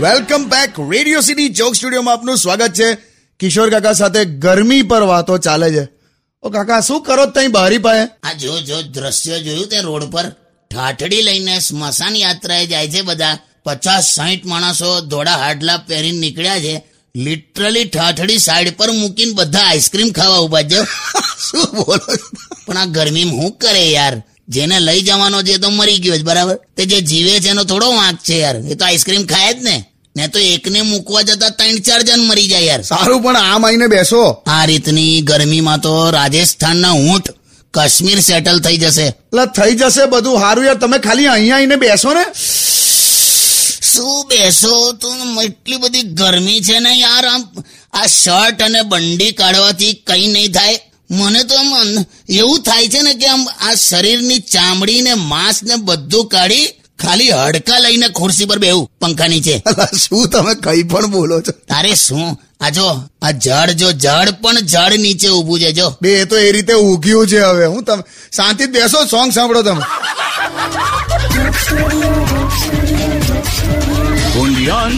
Welcome back Radio City joke સ્ટુડિયોમાં આપનું સ્વાગત છે. કિશોર કાકા સાથે ગરમી પર વાતો ચાલે છે. ઓ કાકા શું કરો તઈ બહારી પાએ આ જો જો દ્રશ્ય જોયું તે રોડ પર ઠાઠડી લઈને સ્મશાન યાત્રાએ જાય છે બધા. પચાસ સાહીઠ માણસો ધોળા હાડલા પહેરીને નીકળ્યા છે. લિટરલી ઠાઠડી સાઈડ પર મૂકીને બધા આઈસ્ક્રીમ ખાવા ઊભા છે. શું બોલો પણ આ ગરમીમાં હું કરે યાર? જેને લઈ જવાનો છે તો મરી ગયો છે બરાબર? તે જે જીવે છે એનો થોડો વાંક છે યાર. એ તો આઈસ્ક્રીમ ખાય જ ને. ને તો એકને મૂકવા જતા ત્રણ ચાર જણ મરી જાય યાર. સારું પણ આમ આવીને બેસો. આ રીતની ગરમીમાં તો રાજસ્થાનના ઊંટ કાશ્મીર સેટલ થઈ જશે. એટલે થઈ જશે બધું સારું યાર. તમે ખાલી અહીંયા આવીને બેસો ને. શું બેસો? તો એટલી બધી ગરમી છે ને યાર. આમ આ શર્ટ અને બંડી કાઢવાથી કઈ નહીં થાય. મને તો આમ એવું થાય છે ને કે આમ આ શરીરની ચામડી ને માંસ ને બધું કાઢી ખાલી હડકા લઈને ખુરશી પર બેવું પંખા નીચે. શું તમે કઈ પણ બોલો છો? તારે શું? આ જો આ જળ જો જળ પણ જળ નીચે ઊભું છે જો. બે તો એ રીતે ઉગ્યું છે હવે. હું તમે શાંતિ બેસો સોંગ સાંભળો તમે. Kundian.